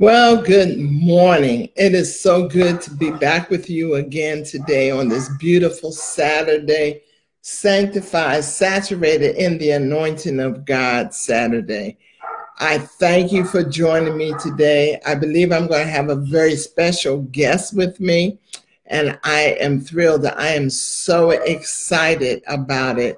Well, good morning. It is so good to be back with you again today on this beautiful Saturday, sanctified, saturated in the anointing of God Saturday. I thank you for joining me today. I believe I'm going to have a very special guest with me, and I am thrilled. I am so excited about it.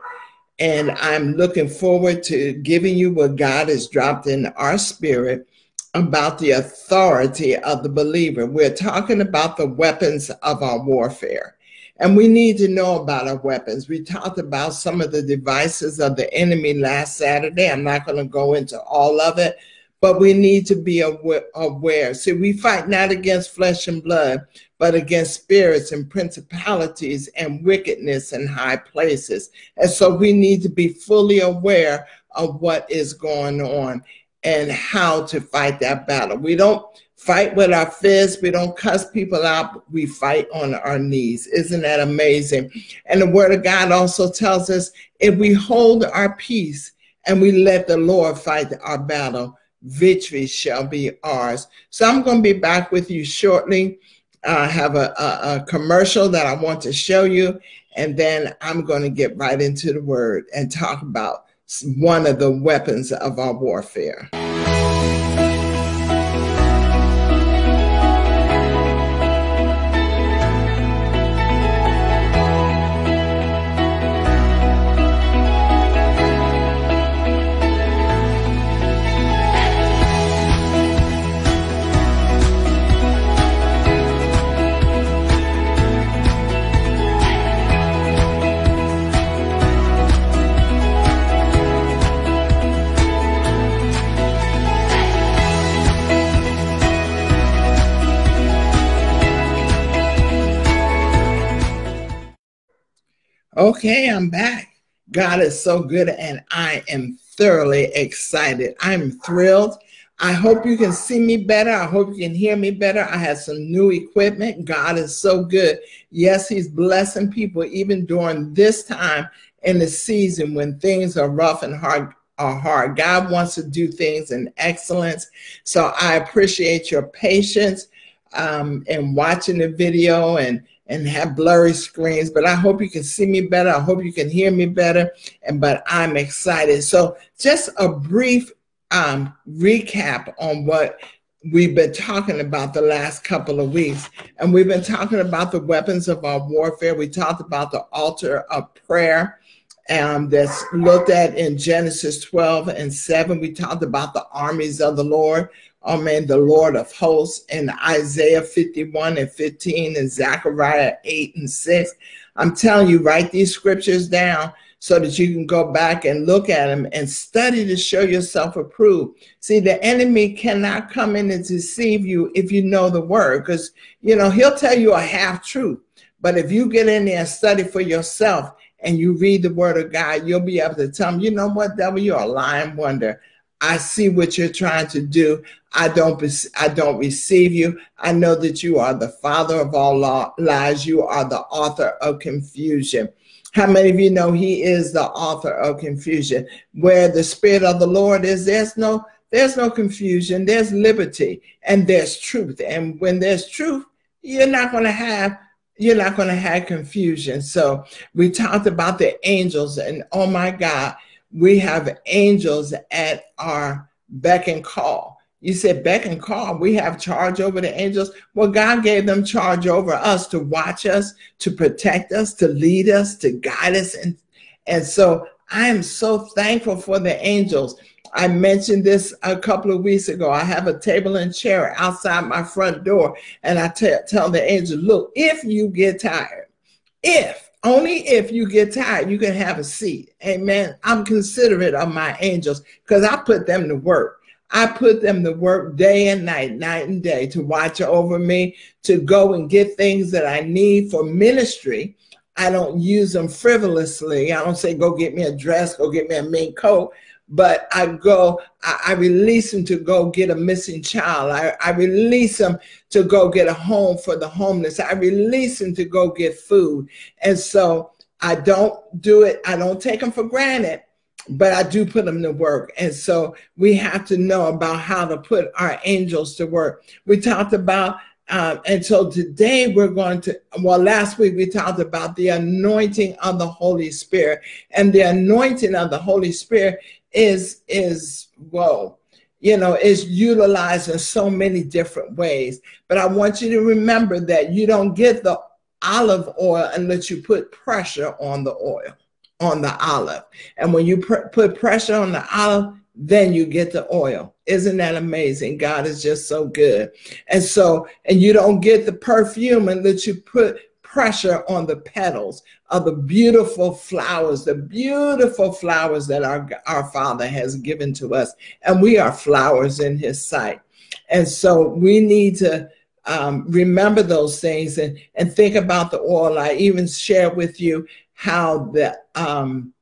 And I'm looking forward to giving you what God has dropped in our spirit about the authority of the believer. We're talking about the weapons of our warfare. And we need to know about our weapons. We talked about some of the devices of the enemy last Saturday. I'm not going to go into all of it, but we need to be aware. See, we fight not against flesh and blood, but against spirits and principalities and wickedness in high places. And so we need to be fully aware of what is going on and how to fight that battle. We don't fight with our fists. We don't cuss people out. We fight on our knees. Isn't that amazing? And the word of God also tells us if we hold our peace and we let the Lord fight our battle, victory shall be ours. So I'm going to be back with you shortly. I have a, a, a commercial that I want to show you, and then I'm going to get right into the word and talk about one of the weapons of our warfare. Okay, I'm back. God is so good, and I am thoroughly excited. I'm thrilled. I hope you can see me better. I hope you can hear me better. I have some new equipment. God is so good. Yes, He's blessing people even during this time in the season when things are rough and hard are hard. God wants to do things in excellence. So I appreciate your patience um, in watching the video and and have blurry screens, but I hope you can see me better. I hope you can hear me better. And but I'm excited. So just a brief um, recap on what we've been talking about the last couple of weeks. And we've been talking about the weapons of our warfare. We talked about the altar of prayer um, that's looked at in Genesis 12 and 7. We talked about the armies of the Lord amen, the Lord of hosts in Isaiah 51 and 15 and Zechariah 8 and 6. I'm telling you, write these scriptures down so that you can go back and look at them and study to show yourself approved. See, the enemy cannot come in and deceive you if you know the word, because, you know, he'll tell you a half truth. But if you get in there and study for yourself and you read the word of God, you'll be able to tell him, you know what, devil, you're a lying wonder. I see what you're trying to do. I don't, I don't receive you. I know that you are the father of all lies. You are the author of confusion. How many of you know he is the author of confusion? Where the spirit of the Lord is, there's no, there's no confusion. There's liberty and there's truth. And when there's truth, you're not going to have you're not going to have confusion. So we talked about the angels and oh my God, we have angels at our beck and call. You said beck and call. We have charge over the angels. Well, God gave them charge over us to watch us, to protect us, to lead us, to guide us. And, and so I am so thankful for the angels. I mentioned this a couple of weeks ago. I have a table and chair outside my front door, and I tell the angel, look, if you get tired, if only if you get tired, you can have a seat. Amen. I'm considerate of my angels because I put them to work. I put them to work day and night, night and day to watch over me, to go and get things that I need for ministry. I don't use them frivolously. I don't say, go get me a dress, go get me a mink coat but I go, I, I, release them to go get a missing child. I, I release them to go get a home for the homeless. I release them to go get food. And so I don't do it, I don't take them for granted, but I do put them to work. And so we have to know about how to put our angels to work. We talked about, uh, and so today we're going to, well, last week we talked about the anointing of the Holy Spirit. And the anointing of the Holy Spirit is, is, whoa, you know, is utilized in so many different ways. But I want you to remember that you don't get the olive oil unless you put pressure on the oil on the olive. And when you pr- put pressure on the olive, then you get the oil. Isn't that amazing? God is just so good. And so, and you don't get the perfume unless you put pressure on the petals of the beautiful flowers, the beautiful flowers that our, our Father has given to us. And we are flowers in His sight. And so we need to um, remember those things and, and think about the oil. I even share with you how the um,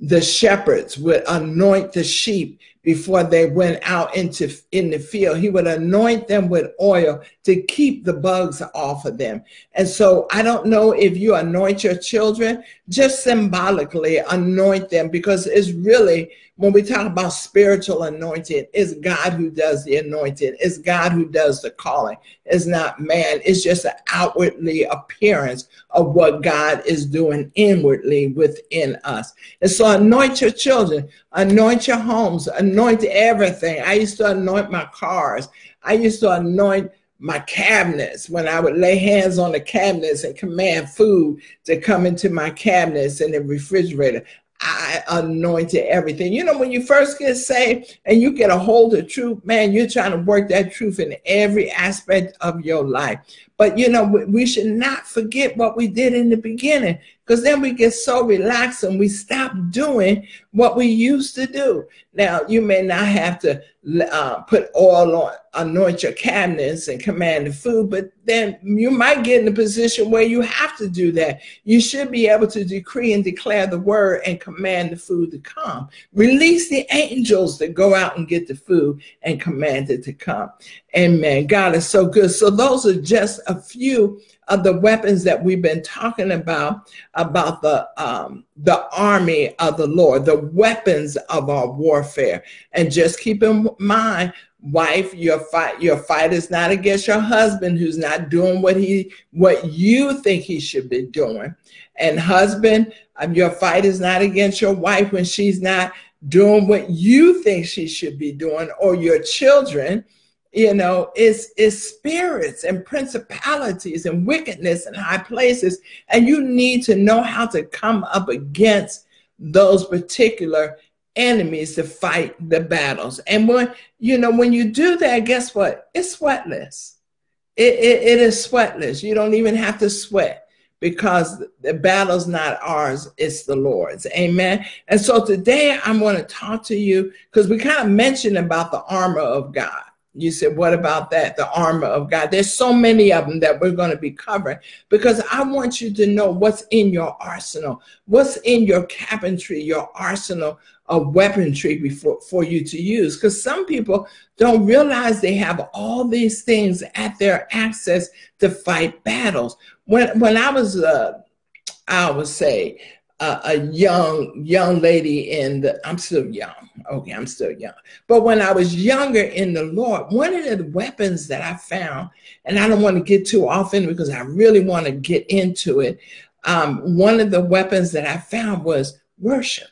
the shepherds would anoint the sheep before they went out into in the field. He would anoint them with oil to keep the bugs off of them. And so i don't know if you anoint your children just symbolically anoint them because it's really when we talk about spiritual anointing, it's God who does the anointing. It's God who does the calling. It's not man. It's just an outwardly appearance of what God is doing inwardly within us. And so anoint your children, anoint your homes, anoint everything. I used to anoint my cars. I used to anoint my cabinets when I would lay hands on the cabinets and command food to come into my cabinets and the refrigerator. I anointed everything. You know, when you first get saved and you get a hold of truth, man, you're trying to work that truth in every aspect of your life. But you know, we should not forget what we did in the beginning because then we get so relaxed and we stop doing what we used to do. Now, you may not have to uh, put oil on, anoint your cabinets and command the food, but then you might get in a position where you have to do that. You should be able to decree and declare the word and command the food to come. Release the angels that go out and get the food and command it to come. Amen. God is so good. So those are just a few of the weapons that we've been talking about, about the um, the army of the Lord, the weapons of our warfare. And just keep in mind, wife, your fight, your fight is not against your husband who's not doing what he what you think he should be doing. And husband, um, your fight is not against your wife when she's not doing what you think she should be doing, or your children you know it's it's spirits and principalities and wickedness in high places and you need to know how to come up against those particular enemies to fight the battles and when you know when you do that guess what it's sweatless it, it, it is sweatless you don't even have to sweat because the battle's not ours, it's the Lord's. Amen. And so today I'm going to talk to you because we kind of mentioned about the armor of God. You said, what about that? The armor of God. There's so many of them that we're going to be covering because I want you to know what's in your arsenal, what's in your cabinetry, your arsenal of weaponry before, for you to use. Because some people don't realize they have all these things at their access to fight battles. When, when I was, uh, I would say, a young young lady in the i'm still young. Okay i'm still young. But when i was younger in the lord one of the weapons that i found and i don't want to get too often because i really want to get into it um, one of the weapons that i found was worship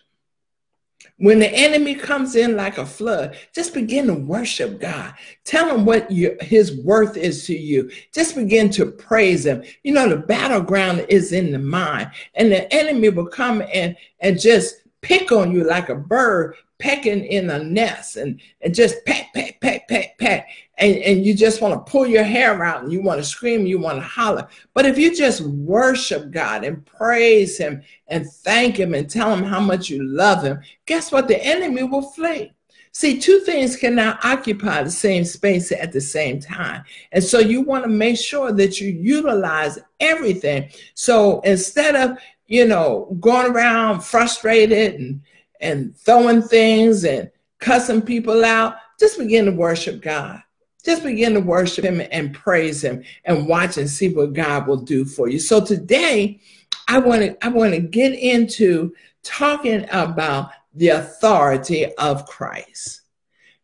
when the enemy comes in like a flood, just begin to worship God. Tell him what you, his worth is to you. Just begin to praise him. You know, the battleground is in the mind, and the enemy will come and, and just pick on you like a bird pecking in a nest and, and just peck, peck, peck, peck, peck. And, and you just want to pull your hair out and you want to scream, you want to holler. But if you just worship God and praise Him and thank Him and tell Him how much you love Him, guess what? The enemy will flee. See, two things cannot occupy the same space at the same time. And so you want to make sure that you utilize everything. So instead of, you know, going around frustrated and and throwing things and cussing people out, just begin to worship God. Just begin to worship Him and praise Him and watch and see what God will do for you. So today, I want to I want to get into talking about the authority of Christ.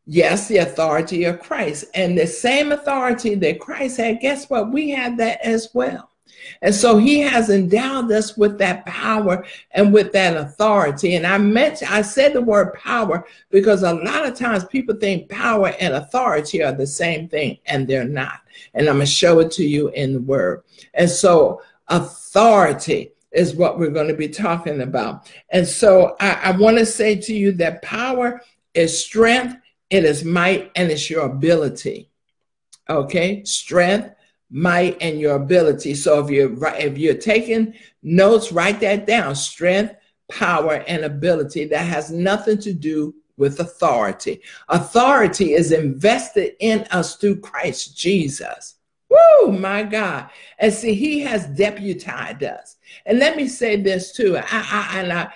Yes, the authority of Christ. And the same authority that Christ had, guess what? We have that as well. And so he has endowed us with that power and with that authority. And I mentioned, I said the word power because a lot of times people think power and authority are the same thing, and they're not. And I'm going to show it to you in the word. And so, authority is what we're going to be talking about. And so, I, I want to say to you that power is strength, it is might, and it's your ability. Okay, strength might, and your ability. So if you're if you're taking notes, write that down. Strength, power, and ability. That has nothing to do with authority. Authority is invested in us through Christ Jesus. Woo, my God. And see, he has deputized us. And let me say this too. I, I, and I,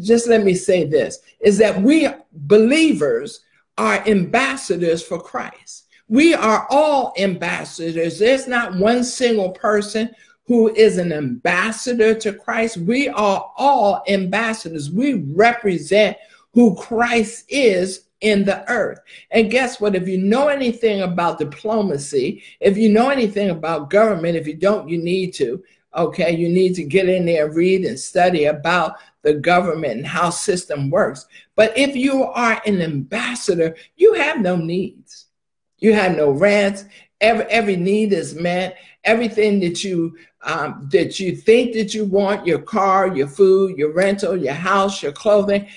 just let me say this is that we believers are ambassadors for Christ. We are all ambassadors. There's not one single person who is an ambassador to Christ. We are all ambassadors. We represent who Christ is in the earth. And guess what? If you know anything about diplomacy, if you know anything about government, if you don't, you need to. Okay, you need to get in there, read and study about the government and how system works. But if you are an ambassador, you have no needs. You have no rent. Every every need is met. Everything that you um, that you think that you want, your car, your food, your rental, your house, your clothing,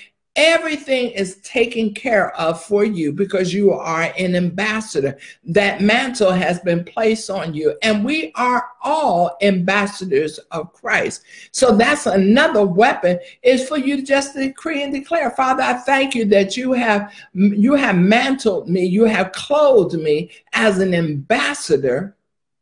Everything is taken care of for you because you are an ambassador. That mantle has been placed on you, and we are all ambassadors of Christ. So that's another weapon is for you to just decree and declare, Father, I thank you that you have you have mantled me, you have clothed me as an ambassador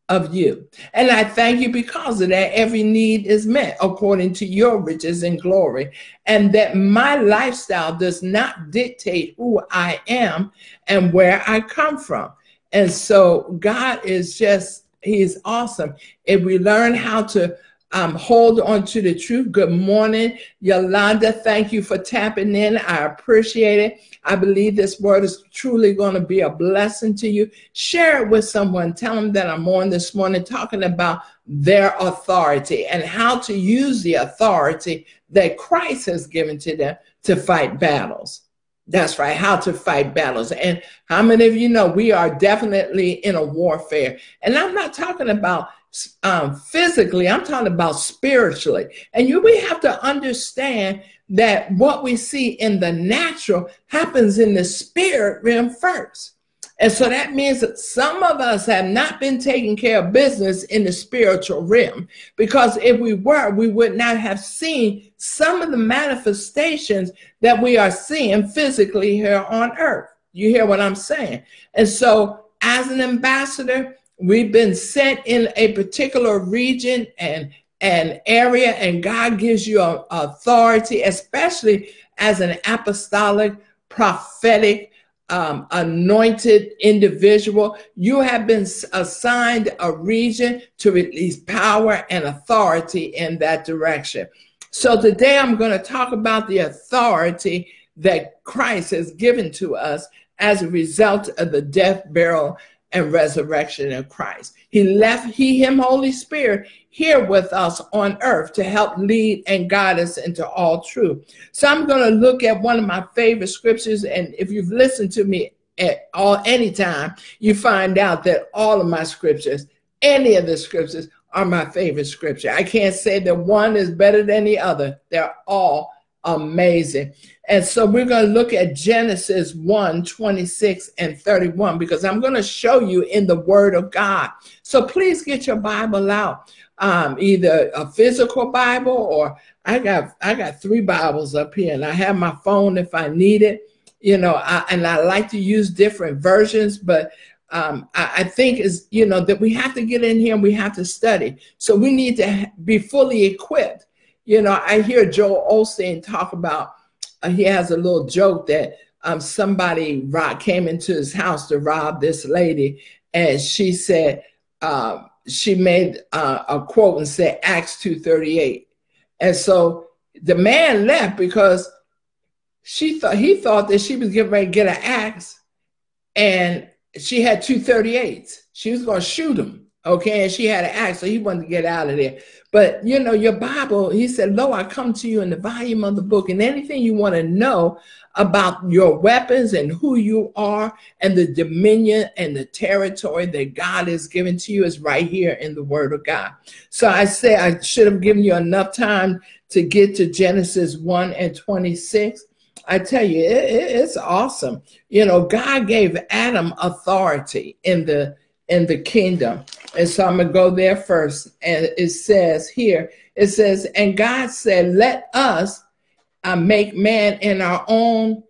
of you. And I thank you because of that. Every need is met according to your riches and glory. And that my lifestyle does not dictate who I am and where I come from. And so God is just, He's awesome. If we learn how to um, hold on to the truth. Good morning, Yolanda. Thank you for tapping in. I appreciate it. I believe this word is truly going to be a blessing to you. Share it with someone. Tell them that I'm on this morning talking about their authority and how to use the authority that Christ has given to them to fight battles. That's right, how to fight battles. And how many of you know we are definitely in a warfare? And I'm not talking about um, physically, I'm talking about spiritually. And you, we have to understand that what we see in the natural happens in the spirit realm first. And so that means that some of us have not been taking care of business in the spiritual realm because if we were, we would not have seen some of the manifestations that we are seeing physically here on earth. You hear what I'm saying? And so, as an ambassador, we've been sent in a particular region and an area, and God gives you a, authority, especially as an apostolic, prophetic, um, anointed individual. You have been assigned a region to release power and authority in that direction. So today I'm going to talk about the authority that Christ has given to us as a result of the death, burial, and resurrection of Christ. He left he, him, Holy Spirit here with us on earth to help lead and guide us into all truth. So I'm going to look at one of my favorite scriptures. And if you've listened to me at all any time, you find out that all of my scriptures, any of the scriptures, are my favorite scripture. I can't say that one is better than the other. They're all amazing. And so we're going to look at Genesis 1 26 and 31 because I'm going to show you in the Word of God. So please get your Bible out, um, either a physical Bible or I got I got three Bibles up here, and I have my phone if I need it. You know, I, and I like to use different versions, but um, I, I, think is you know that we have to get in here and we have to study. So we need to be fully equipped. You know, I hear Joel Osteen talk about uh, he has a little joke that um, somebody came into his house to rob this lady, and she said uh, she made uh, a quote and said Acts two thirty eight, and so the man left because she thought he thought that she was getting ready to get an axe, and she had two 38s. She was going to shoot him. Okay, and she had an axe, so he wanted to get out of there. But you know, your Bible, he said, Lo, I come to you in the volume of the book, and anything you want to know about your weapons and who you are and the dominion and the territory that God has given to you is right here in the Word of God. So I say I should have given you enough time to get to Genesis 1 and 26. I tell you, it, it, it's awesome. You know, God gave Adam authority in the in the kingdom. And so I'm going to go there first. And it says here, it says, and God said, let us uh, make man in our own,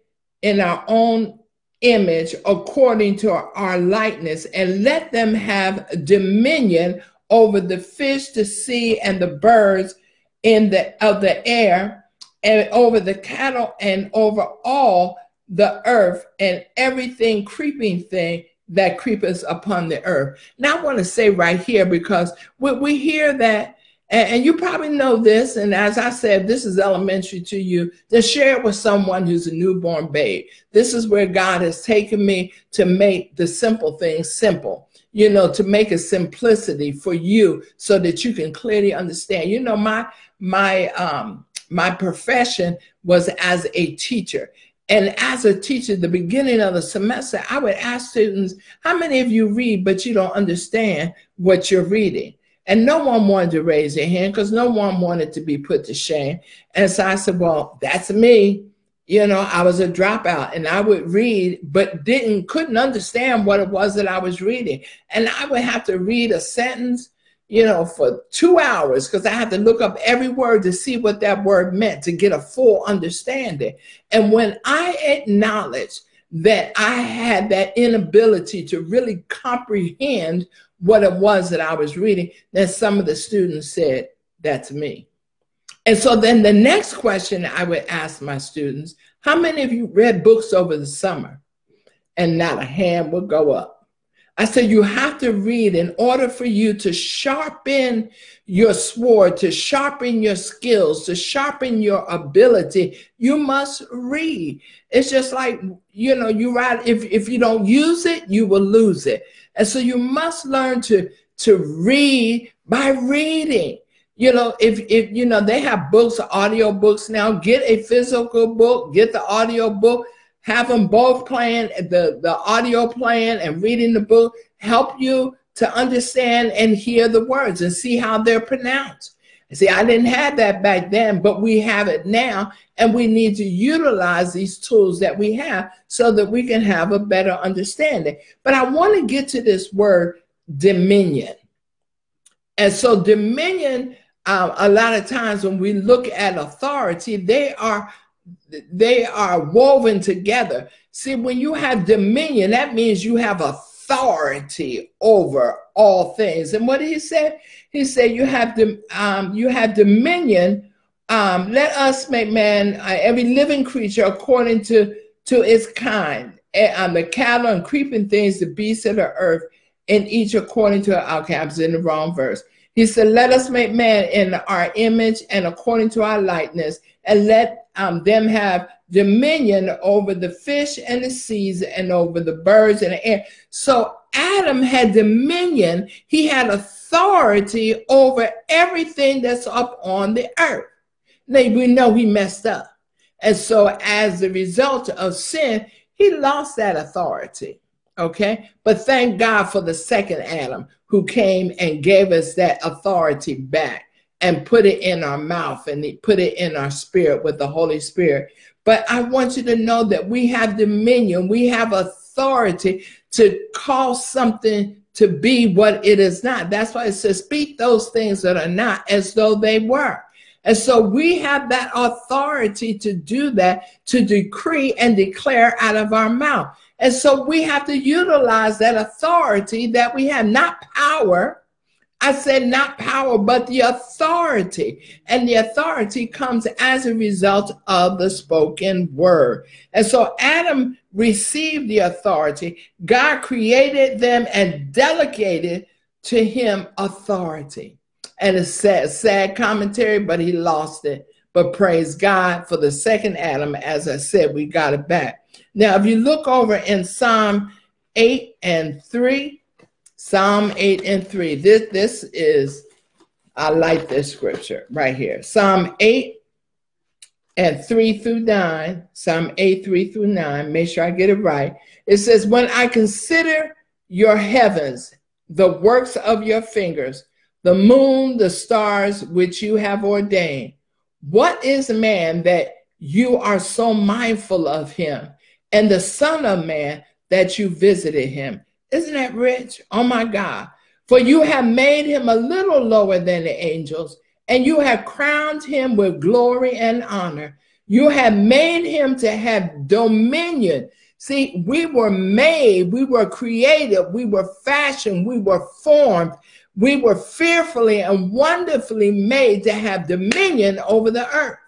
in our own image according to our, likeness and let them have dominion over the fish, the sea, and the birds in the of the air, and over the cattle, and over all the earth, and everything creeping thing that creepeth upon the earth. Now, I want to say right here because we, we hear that, and, you probably know this, and as I said, this is elementary to you, to share it with someone who's a newborn babe. This is where God has taken me to make the simple things simple, you know, to make a simplicity for you so that you can clearly understand. You know, my, my, um, my profession was as a teacher and as a teacher, the beginning of the semester, I would ask students, how many of you read, but you don't understand what you're reading? And no one wanted to raise their hand because no one wanted to be put to shame. And so I said, well, that's me. You know, I was a dropout and I would read, but didn't, couldn't understand what it was that I was reading. And I would have to read a sentence you know, for two hours because I had to look up every word to see what that word meant to get a full understanding. And when I acknowledged that I had that inability to really comprehend what it was that I was reading, then some of the students said, That's me. And so then the next question I would ask my students, How many of you read books over the summer? And not a hand would go up. I said, you have to read in order for you to sharpen your sword, to sharpen your skills, to sharpen your ability. You must read. It's just like, you know, you write, if, if you don't use it, you will lose it. And so you must learn to, to read by reading. You know, if, if, you know, they have books, audio books now, get a physical book, get the audio book have them both playing the, the audio playing and reading the book help you to understand and hear the words and see how they're pronounced. See, I didn't have that back then, but we have it now, and we need to utilize these tools that we have so that we can have a better understanding. But I want to get to this word dominion. And so, dominion, um, a lot of times when we look at authority, they are they are woven together. See, when you have dominion, that means you have authority over all things. And what did he said, he said, you have the um, you have dominion. Um, let us make man uh, every living creature according to to its kind, and the cattle and creeping things, the beasts of the earth, and each according to our caps in the wrong verse. He said, Let us make man in our image and according to our likeness, and let um, them have dominion over the fish and the seas and over the birds and the air. So Adam had dominion, he had authority over everything that's up on the earth. Now, we know he messed up. And so, as a result of sin, he lost that authority. Okay. But thank God for the second Adam who came and gave us that authority back and put it in our mouth and put it in our spirit with the Holy Spirit. But I want you to know that we have dominion, we have authority to cause something to be what it is not. That's why it says, speak those things that are not as though they were. And so we have that authority to do that, to decree and declare out of our mouth. And so we have to utilize that authority that we have, not power, I said not power, but the authority. And the authority comes as a result of the spoken word. And so Adam received the authority. God created them and delegated to him authority. And it's sad, sad commentary, but he lost it. But praise God for the second Adam. As I said, we got it back. Now, if you look over in Psalm 8 and 3, Psalm 8 and 3, this, this is, I like this scripture right here. Psalm 8 and 3 through 9, Psalm 8, 3 through 9, make sure I get it right. It says, When I consider your heavens, the works of your fingers, the moon, the stars which you have ordained, what is man that you are so mindful of him, and the Son of Man that you visited him? Isn't that rich? Oh my God. For you have made him a little lower than the angels, and you have crowned him with glory and honor. You have made him to have dominion. See, we were made, we were created, we were fashioned, we were formed we were fearfully and wonderfully made to have dominion over the earth.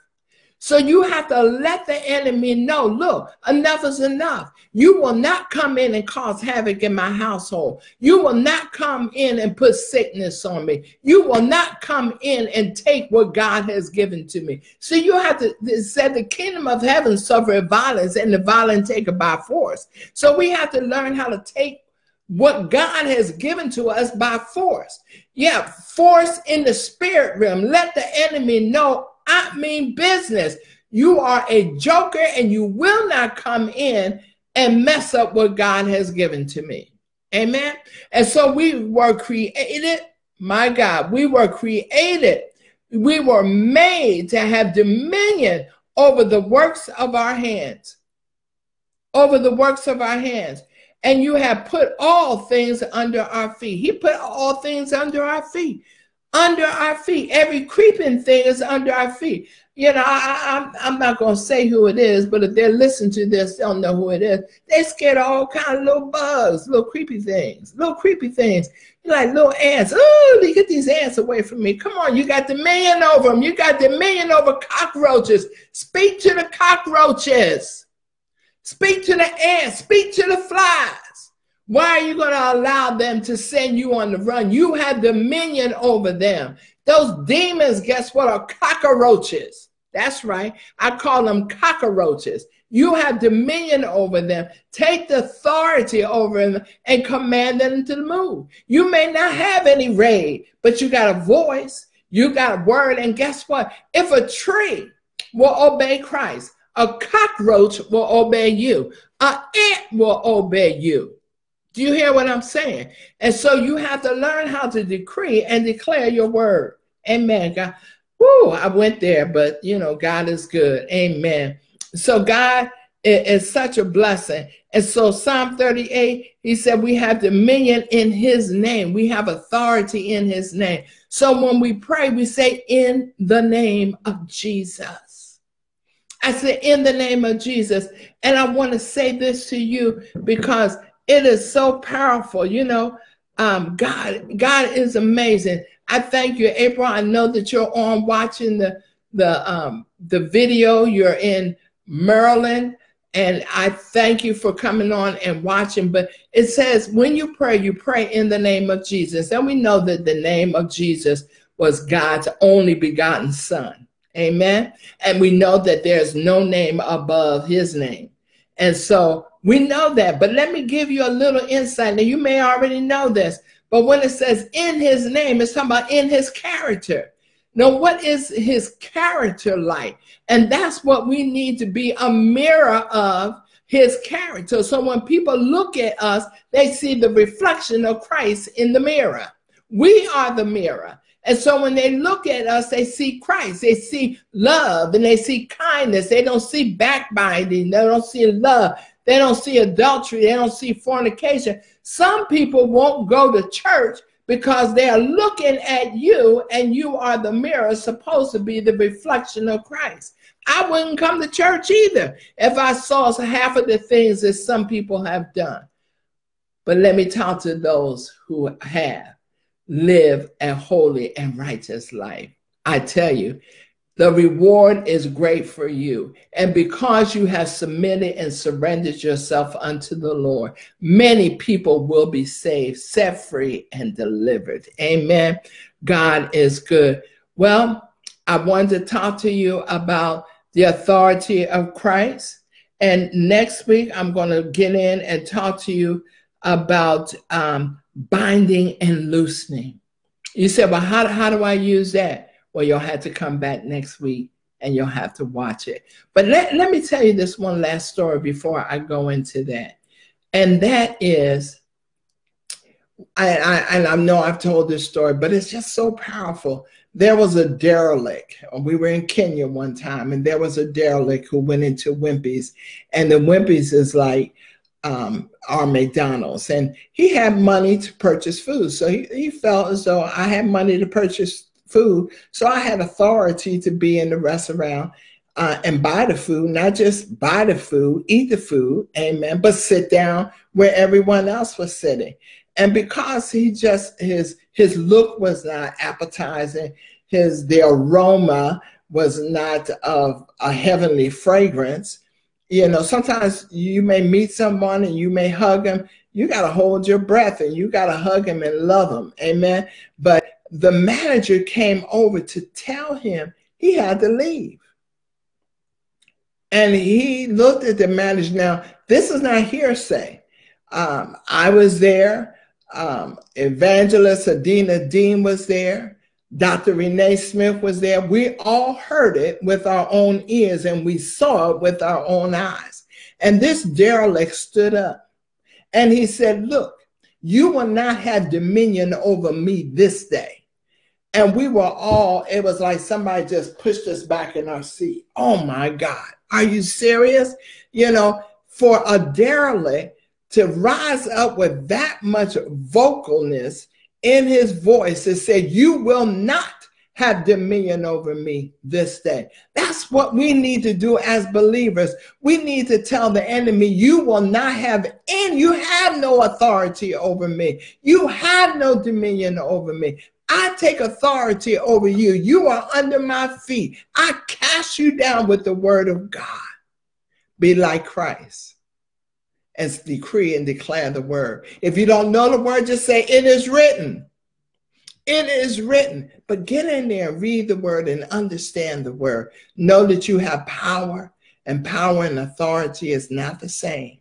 So you have to let the enemy know look, enough is enough. You will not come in and cause havoc in my household. You will not come in and put sickness on me. You will not come in and take what God has given to me. So you have to say the kingdom of heaven suffer violence and the violent take it by force. So we have to learn how to take what God has given to us by force. Yeah, force in the spirit realm. Let the enemy know I mean business. You are a joker and you will not come in and mess up what God has given to me. Amen. And so we were created, my God, we were created, we were made to have dominion over the works of our hands. Over the works of our hands and you have put all things under our feet. He put all things under our feet. Under our feet. Every creeping thing is under our feet. You know, I, I, am not going to say who it is, but if they're listening to this, they'll know who it is. They scared of all kind of little bugs, little creepy things, little creepy things. You're like little ants. Oh, get these ants away from me. Come on, you got dominion over them. You got dominion over cockroaches. Speak to the cockroaches. Speak to the ants, speak to the flies. Why are you going to allow them to send you on the run? You have dominion over them. Those demons, guess what, are cockroaches. That's right. I call them cockroaches. You have dominion over them. Take the authority over them and command them to move. You may not have any raid, but you got a voice, you got a word. And guess what? If a tree will obey Christ, a cockroach will obey you. An ant will obey you. Do you hear what I'm saying? And so you have to learn how to decree and declare your word. Amen. God. Woo, I went there, but you know, God is good. Amen. So God is such a blessing. And so Psalm 38, he said, we have dominion in his name. We have authority in his name. So when we pray, we say in the name of Jesus. I said, in the name of Jesus. And I want to say this to you because it is so powerful. You know, um, God, God is amazing. I thank you, April. I know that you're on watching the the um, the video. You're in Maryland, and I thank you for coming on and watching. But it says when you pray, you pray in the name of Jesus, and we know that the name of Jesus was God's only begotten Son. Amen. And we know that there's no name above his name. And so we know that. But let me give you a little insight. Now, you may already know this, but when it says in his name, it's talking about in his character. Now, what is his character like? And that's what we need to be a mirror of his character. So when people look at us, they see the reflection of Christ in the mirror. We are the mirror. And so when they look at us, they see Christ, they see love, and they see kindness. They don't see backbiting, they don't see love, they don't see adultery, they don't see fornication. Some people won't go to church because they are looking at you, and you are the mirror supposed to be the reflection of Christ. I wouldn't come to church either if I saw half of the things that some people have done. But let me talk to those who have lived a holy and righteous life. I tell you, the reward is great for you. And because you have submitted and surrendered yourself unto the Lord, many people will be saved, set free, and delivered. Amen. God is good. Well, I wanted to talk to you about the authority of Christ. And next week, I'm going to get in and talk to you about um, binding and loosening. You said, well, how, how do I use that? Well, you'll have to come back next week and you'll have to watch it. But let, let me tell you this one last story before I go into that. And that is, I, I, and I know I've told this story, but it's just so powerful. There was a derelict. We were in Kenya one time, and there was a derelict who went into Wimpy's, and the Wimpy's is like um, our McDonald's, and he had money to purchase food. So he, he felt as though I had money to purchase food. So I had authority to be in the restaurant uh, and buy the food, not just buy the food, eat the food, amen, but sit down where everyone else was sitting. And because he just his his look was not appetizing, his the aroma was not of a heavenly fragrance. You know, sometimes you may meet someone and you may hug them. You got to hold your breath and you got to hug them and love them. Amen. But the manager came over to tell him he had to leave. And he looked at the manager. Now, this is not hearsay. Um, I was there. Um, Evangelist Adina Dean was there. Dr. Renee Smith was there. We all heard it with our own ears and we saw it with our own eyes. And this derelict stood up and he said, Look, you will not have dominion over me this day. And we were all, it was like somebody just pushed us back in our seat. Oh my God, are you serious? You know, for a derelict to rise up with that much vocalness in his voice and say, You will not have dominion over me this day. That's what we need to do as believers. We need to tell the enemy, You will not have any, you have no authority over me. You have no dominion over me. I take authority over you. You are under my feet. I cast you down with the word of God. Be like Christ and decree and declare the word. If you don't know the word, just say, It is written. It is written. But get in there read the word and understand the word. Know that you have power, and power and authority is not the same.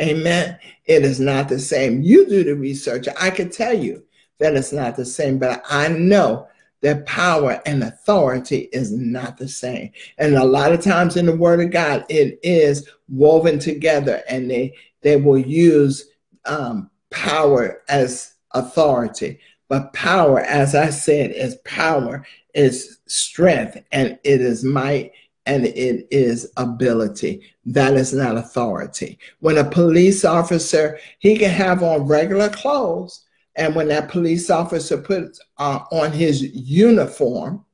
Amen. It is not the same. You do the research. I can tell you that it's not the same. But I know that power and authority is not the same. And a lot of times in the Word of God, it is woven together, and they they will use um, power as authority. But power, as I said, is power, is strength, and it is might, and it is ability. That is not authority. When a police officer, he can have on regular clothes, and when that police officer puts uh, on his uniform,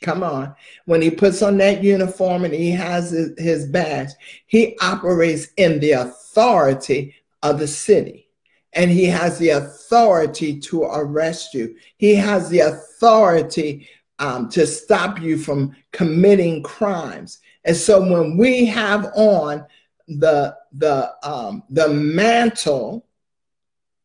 come on, when he puts on that uniform and he has his badge, he operates in the authority of the city. And he has the authority to arrest you. He has the authority um, to stop you from committing crimes. And so when we have on the the um, the mantle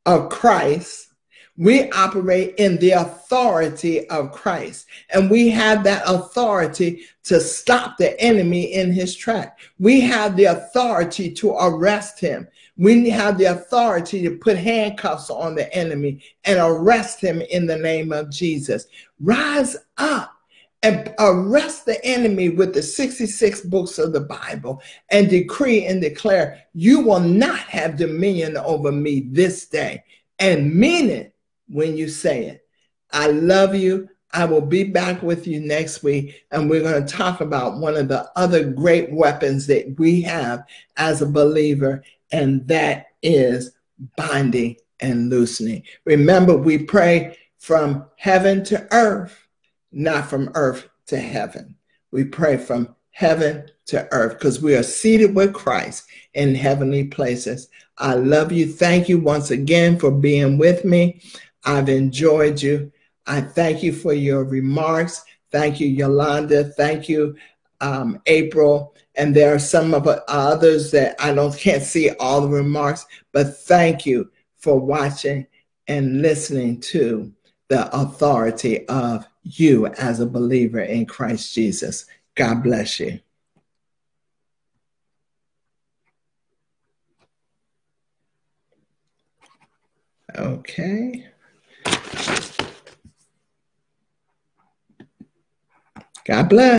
of Christ, we operate in the authority of Christ, and we have that authority to stop the enemy in his track. We have the authority to arrest him. We have the authority to put handcuffs on the enemy and arrest him in the name of Jesus. Rise up and arrest the enemy with the 66 books of the Bible and decree and declare, You will not have dominion over me this day. And mean it when you say it. I love you. I will be back with you next week, and we're going to talk about one of the other great weapons that we have as a believer, and that is binding and loosening. Remember, we pray from heaven to earth, not from earth to heaven. We pray from heaven to earth because we are seated with Christ in heavenly places. I love you. Thank you once again for being with me. I've enjoyed you. I thank you for your remarks. Thank you, Yolanda. Thank you, um, April. And there are some of others that I don't can't see all the remarks, but thank you for watching and listening to the authority of you as a believer in Christ Jesus. God bless you. Okay. God bless.